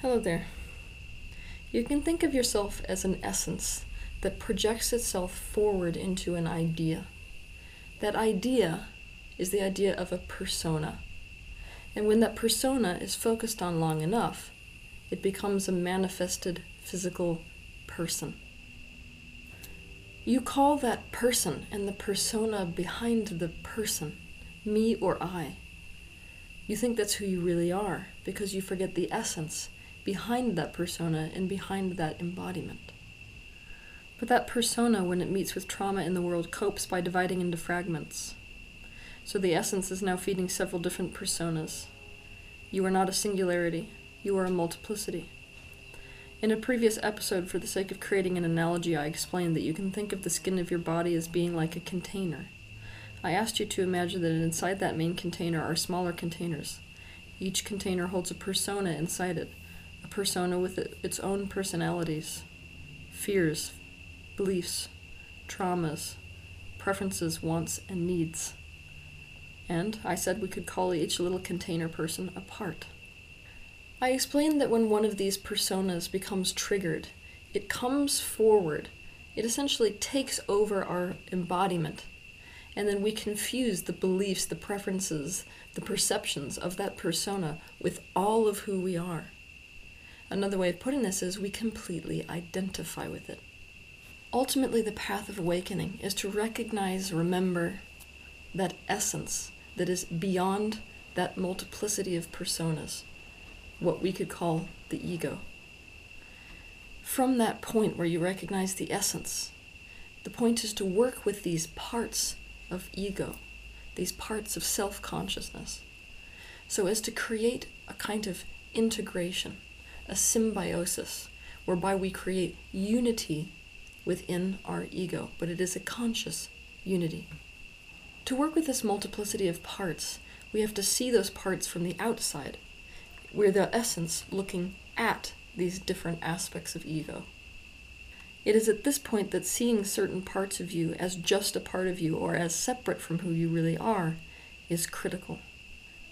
Hello there. You can think of yourself as an essence that projects itself forward into an idea. That idea is the idea of a persona. And when that persona is focused on long enough, it becomes a manifested physical person. You call that person and the persona behind the person me or I. You think that's who you really are because you forget the essence behind that persona and behind that embodiment. But that persona, when it meets with trauma in the world, copes by dividing into fragments. So the essence is now feeding several different personas. You are not a singularity, you are a multiplicity. In a previous episode, for the sake of creating an analogy, I explained that you can think of the skin of your body as being like a container. I asked you to imagine that inside that main container are smaller containers. Each container holds a persona inside it, persona with its own personalities, fears, beliefs, traumas, preferences, wants, and needs. And I said we could call each little container person a part. I explained that when one of these personas becomes triggered, it comes forward. It essentially takes over our embodiment. And then we confuse the beliefs, the preferences, the perceptions of that persona with all of who we are. Another way of putting this is we completely identify with it. Ultimately, the path of awakening is to recognize, remember that essence that is beyond that multiplicity of personas, what we could call the ego. From that point where you recognize the essence, the point is to work with these parts of ego, these parts of self consciousness, so as to create a kind of integration, a symbiosis, whereby we create unity within our ego, but it is a conscious unity. To work with this multiplicity of parts, we have to see those parts from the outside. We're the essence looking at these different aspects of ego. It is at this point that seeing certain parts of you as just a part of you or as separate from who you really are is critical.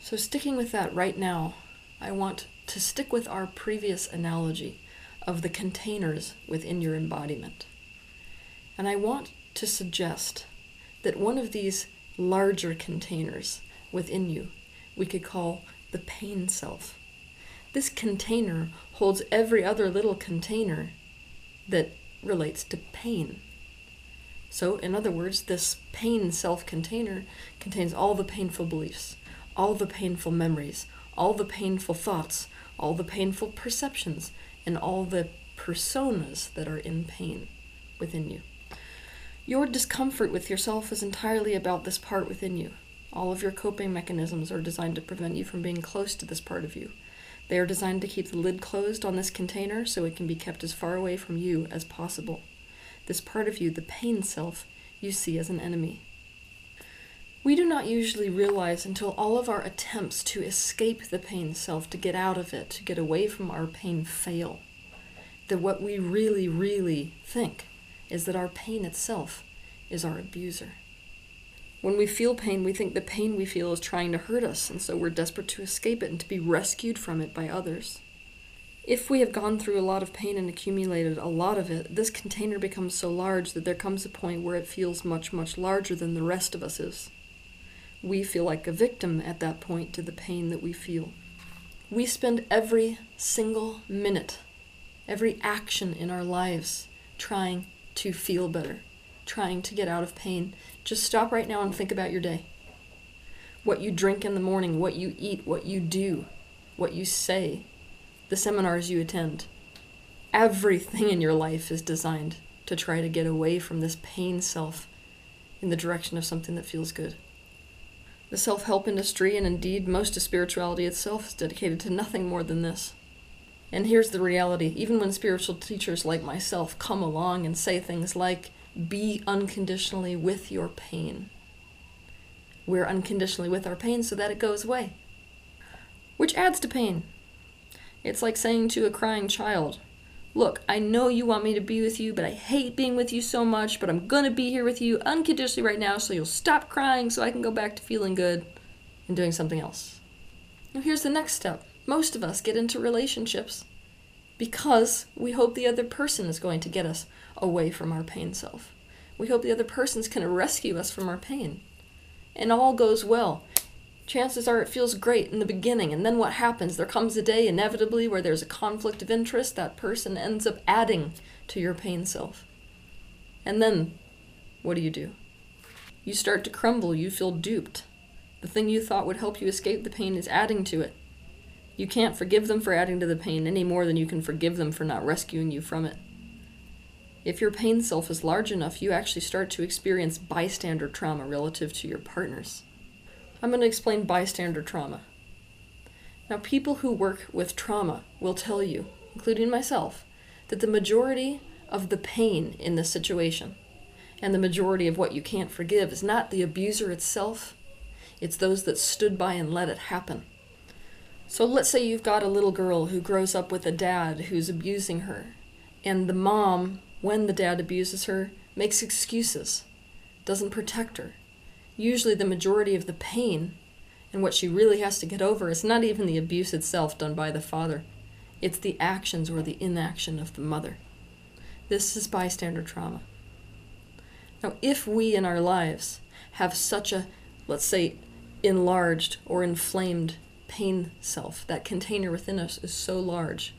So, sticking with that right now, I want to stick with our previous analogy of the containers within your embodiment. And I want to suggest that one of these larger containers within you we could call the pain self. This container holds every other little container that relates to pain. So, in other words, this pain self container contains all the painful beliefs, all the painful memories, all the painful thoughts, all the painful perceptions, and all the personas that are in pain within you. Your discomfort with yourself is entirely about this part within you. All of your coping mechanisms are designed to prevent you from being close to this part of you. They are designed to keep the lid closed on this container so it can be kept as far away from you as possible. This part of you, the pain self, you see as an enemy. We do not usually realize until all of our attempts to escape the pain self, to get out of it, to get away from our pain fail, that what we really, really think is that our pain itself is our abuser. When we feel pain, we think the pain we feel is trying to hurt us, and so we're desperate to escape it and to be rescued from it by others. If we have gone through a lot of pain and accumulated a lot of it, this container becomes so large that there comes a point where it feels much, much larger than the rest of us is. We feel like a victim at that point to the pain that we feel. We spend every single minute, every action in our lives trying to feel better, trying to get out of pain. Just stop right now and think about your day. What you drink in the morning, what you eat, what you do, what you say, the seminars you attend. Everything in your life is designed to try to get away from this pain self in the direction of something that feels good. The self help industry, and indeed most of spirituality itself, is dedicated to nothing more than this. And here's the reality even when spiritual teachers like myself come along and say things like, be unconditionally with your pain, we're unconditionally with our pain so that it goes away, which adds to pain. It's like saying to a crying child, Look, I know you want me to be with you, but I hate being with you so much, but I'm gonna be here with you unconditionally right now so you'll stop crying so I can go back to feeling good and doing something else. Now, here's the next step Most of us get into relationships because we hope the other person is going to get us away from our pain self. We hope the other person's to rescue us from our pain. And all goes well. Chances are it feels great in the beginning, and then what happens? There comes a day, inevitably, where there's a conflict of interest. That person ends up adding to your pain self. And then, what do you do? You start to crumble, you feel duped. The thing you thought would help you escape the pain is adding to it. You can't forgive them for adding to the pain any more than you can forgive them for not rescuing you from it. If your pain self is large enough, you actually start to experience bystander trauma relative to your partners. I'm going to explain bystander trauma. Now, people who work with trauma will tell you, including myself, that the majority of the pain in this situation and the majority of what you can't forgive is not the abuser itself, it's those that stood by and let it happen. So let's say you've got a little girl who grows up with a dad who's abusing her, and the mom, when the dad abuses her, makes excuses, doesn't protect her. Usually, the majority of the pain and what she really has to get over is not even the abuse itself done by the father, it's the actions or the inaction of the mother. This is bystander trauma. Now, if we in our lives have such a, let's say, enlarged or inflamed pain self, that container within us is so large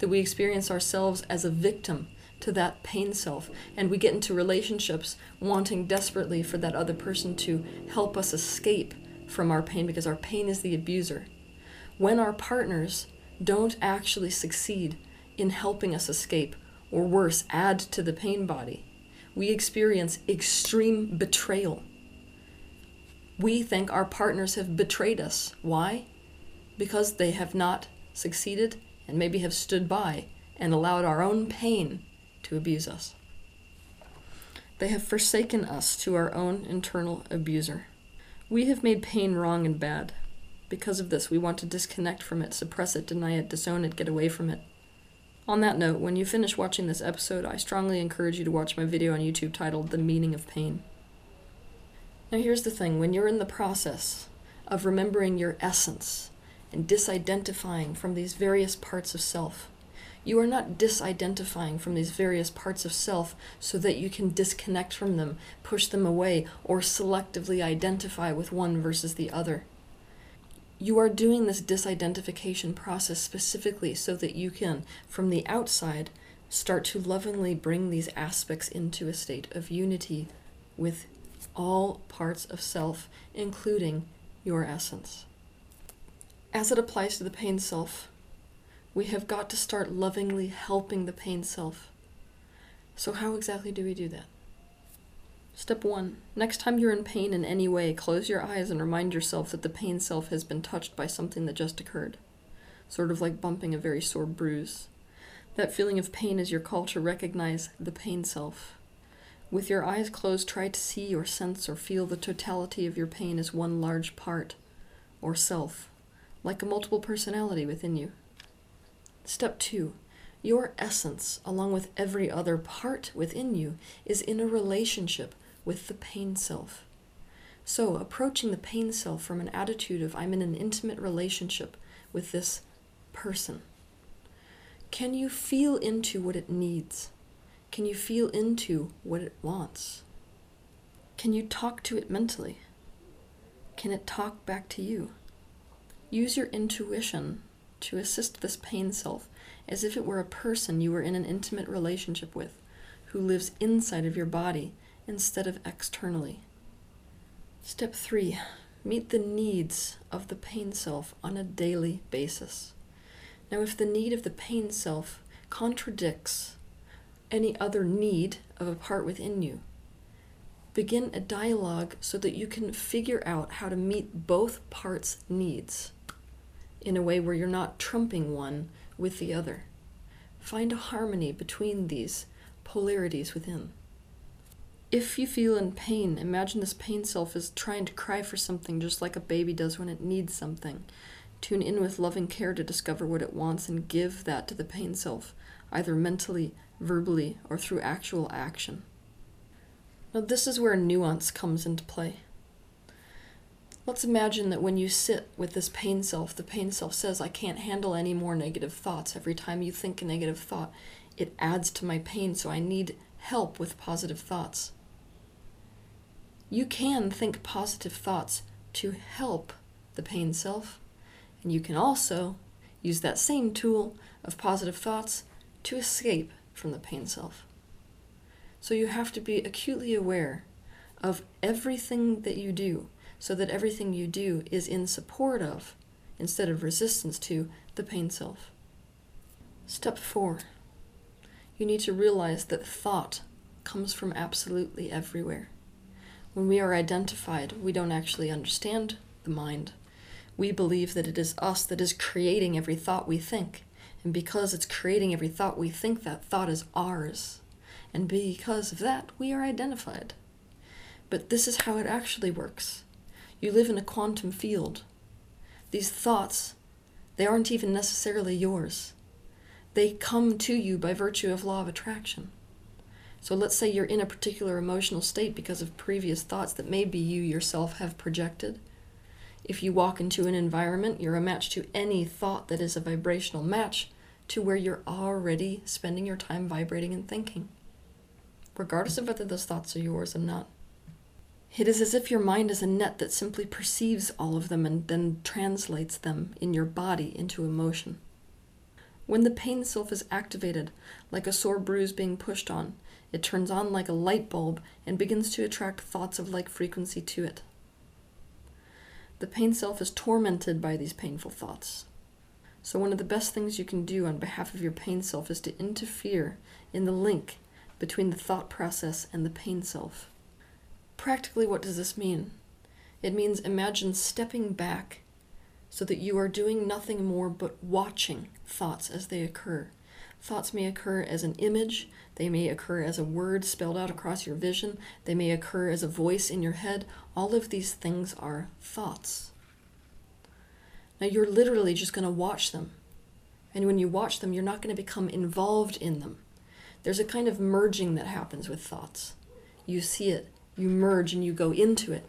that we experience ourselves as a victim to that pain self, and we get into relationships wanting desperately for that other person to help us escape from our pain because our pain is the abuser. When our partners don't actually succeed in helping us escape, or worse, add to the pain body, we experience extreme betrayal. We think our partners have betrayed us. Why? Because they have not succeeded and maybe have stood by and allowed our own pain to abuse us. They have forsaken us to our own internal abuser. We have made pain wrong and bad. Because of this, we want to disconnect from it, suppress it, deny it, disown it, get away from it. On that note, when you finish watching this episode, I strongly encourage you to watch my video on YouTube titled The Meaning of Pain. Now, here's the thing when you're in the process of remembering your essence and disidentifying from these various parts of self, you are not disidentifying from these various parts of self so that you can disconnect from them, push them away, or selectively identify with one versus the other. You are doing this disidentification process specifically so that you can, from the outside, start to lovingly bring these aspects into a state of unity with all parts of self, including your essence. As it applies to the pain self, we have got to start lovingly helping the pain self. So, how exactly do we do that? Step 1. Next time you're in pain in any way, close your eyes and remind yourself that the pain self has been touched by something that just occurred. Sort of like bumping a very sore bruise. That feeling of pain is your call to recognize the pain self. With your eyes closed, try to see or sense or feel the totality of your pain as one large part, or self, like a multiple personality within you. Step 2. Your essence, along with every other part within you, is in a relationship with the pain self. So, approaching the pain self from an attitude of I'm in an intimate relationship with this person. Can you feel into what it needs? Can you feel into what it wants? Can you talk to it mentally? Can it talk back to you? Use your intuition to assist this pain self as if it were a person you were in an intimate relationship with who lives inside of your body instead of externally. Step 3 Meet the needs of the pain self on a daily basis. Now, if the need of the pain self contradicts any other need of a part within you, begin a dialogue so that you can figure out how to meet both parts' needs in a way where you're not trumping one with the other. Find a harmony between these polarities within. If you feel in pain, imagine this pain self is trying to cry for something just like a baby does when it needs something. Tune in with loving care to discover what it wants and give that to the pain self, either mentally, verbally, or through actual action. Now, this is where nuance comes into play. Let's imagine that when you sit with this pain self, the pain self says, I can't handle any more negative thoughts. Every time you think a negative thought, it adds to my pain, so I need help with positive thoughts. You can think positive thoughts to help the pain self, and you can also use that same tool of positive thoughts to escape from the pain self. So you have to be acutely aware of everything that you do so that everything you do is in support of, instead of resistance to, the pain self. Step four you need to realize that thought comes from absolutely everywhere. When we are identified, we don't actually understand the mind. We believe that it is us that is creating every thought we think. And because it's creating every thought we think, that thought is ours. And because of that, we are identified. But this is how it actually works. You live in a quantum field. These thoughts, they aren't even necessarily yours. They come to you by virtue of law of attraction. So let's say you're in a particular emotional state because of previous thoughts that maybe you yourself have projected. If you walk into an environment, you're a match to any thought that is a vibrational match to where you're already spending your time vibrating and thinking, regardless of whether those thoughts are yours or not. It is as if your mind is a net that simply perceives all of them and then translates them in your body into emotion. When the pain self is activated, like a sore bruise being pushed on, it turns on like a light bulb and begins to attract thoughts of like frequency to it. The pain self is tormented by these painful thoughts. So, one of the best things you can do on behalf of your pain self is to interfere in the link between the thought process and the pain self. Practically, what does this mean? It means imagine stepping back so that you are doing nothing more but watching thoughts as they occur. Thoughts may occur as an image, they may occur as a word spelled out across your vision, they may occur as a voice in your head. All of these things are thoughts. Now, you're literally just going to watch them. And when you watch them, you're not going to become involved in them. There's a kind of merging that happens with thoughts. You see it, you merge and you go into it.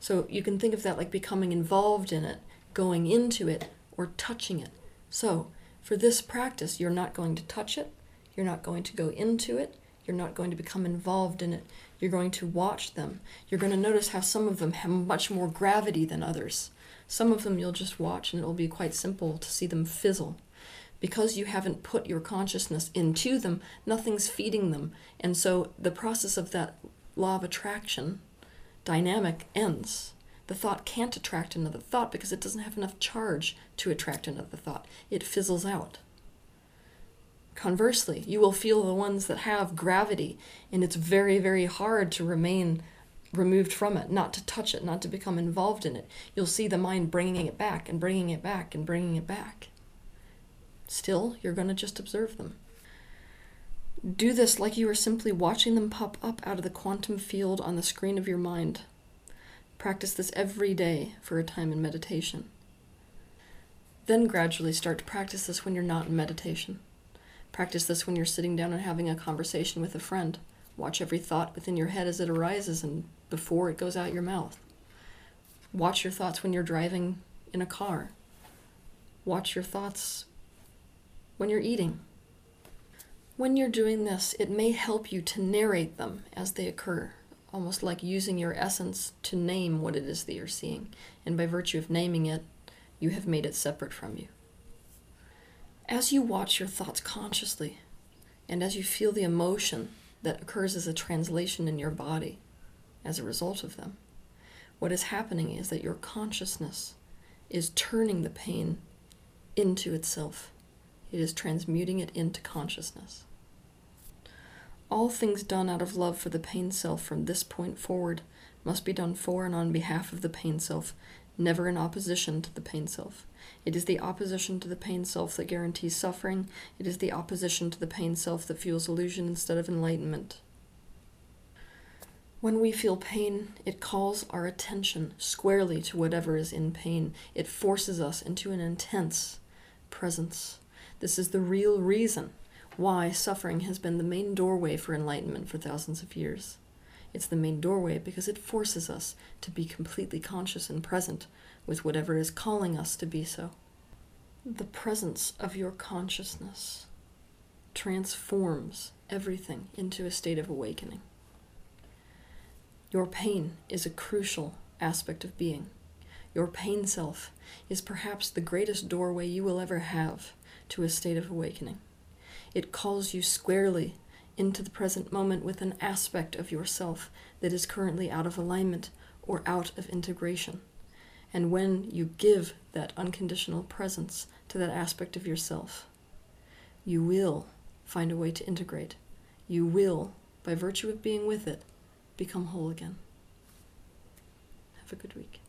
So you can think of that like becoming involved in it, going into it, or touching it. So for this practice, you're not going to touch it, you're not going to go into it, you're not going to become involved in it. You're going to watch them. You're going to notice how some of them have much more gravity than others. Some of them you'll just watch and it'll be quite simple to see them fizzle. Because you haven't put your consciousness into them, nothing's feeding them. And so the process of that law of attraction dynamic ends. The thought can't attract another thought because it doesn't have enough charge to attract another thought. It fizzles out. Conversely, you will feel the ones that have gravity, and it's very, very hard to remain removed from it, not to touch it, not to become involved in it. You'll see the mind bringing it back and bringing it back and bringing it back. Still, you're going to just observe them. Do this like you are simply watching them pop up out of the quantum field on the screen of your mind. Practice this every day for a time in meditation. Then gradually start to practice this when you're not in meditation. Practice this when you're sitting down and having a conversation with a friend. Watch every thought within your head as it arises and before it goes out your mouth. Watch your thoughts when you're driving in a car. Watch your thoughts when you're eating. When you're doing this, it may help you to narrate them as they occur, almost like using your essence to name what it is that you're seeing. And by virtue of naming it, you have made it separate from you. As you watch your thoughts consciously, and as you feel the emotion that occurs as a translation in your body as a result of them, what is happening is that your consciousness is turning the pain into itself. It is transmuting it into consciousness. All things done out of love for the pain self from this point forward must be done for and on behalf of the pain self, never in opposition to the pain self. It is the opposition to the pain self that guarantees suffering. It is the opposition to the pain self that fuels illusion instead of enlightenment. When we feel pain, it calls our attention squarely to whatever is in pain. It forces us into an intense presence. This is the real reason why suffering has been the main doorway for enlightenment for thousands of years. It's the main doorway because it forces us to be completely conscious and present with whatever is calling us to be so. The presence of your consciousness transforms everything into a state of awakening. Your pain is a crucial aspect of being. Your pain self is perhaps the greatest doorway you will ever have to a state of awakening. It calls you squarely into the present moment with an aspect of yourself that is currently out of alignment or out of integration. And when you give that unconditional presence to that aspect of yourself, you will find a way to integrate. You will, by virtue of being with it, become whole again. Have a good week.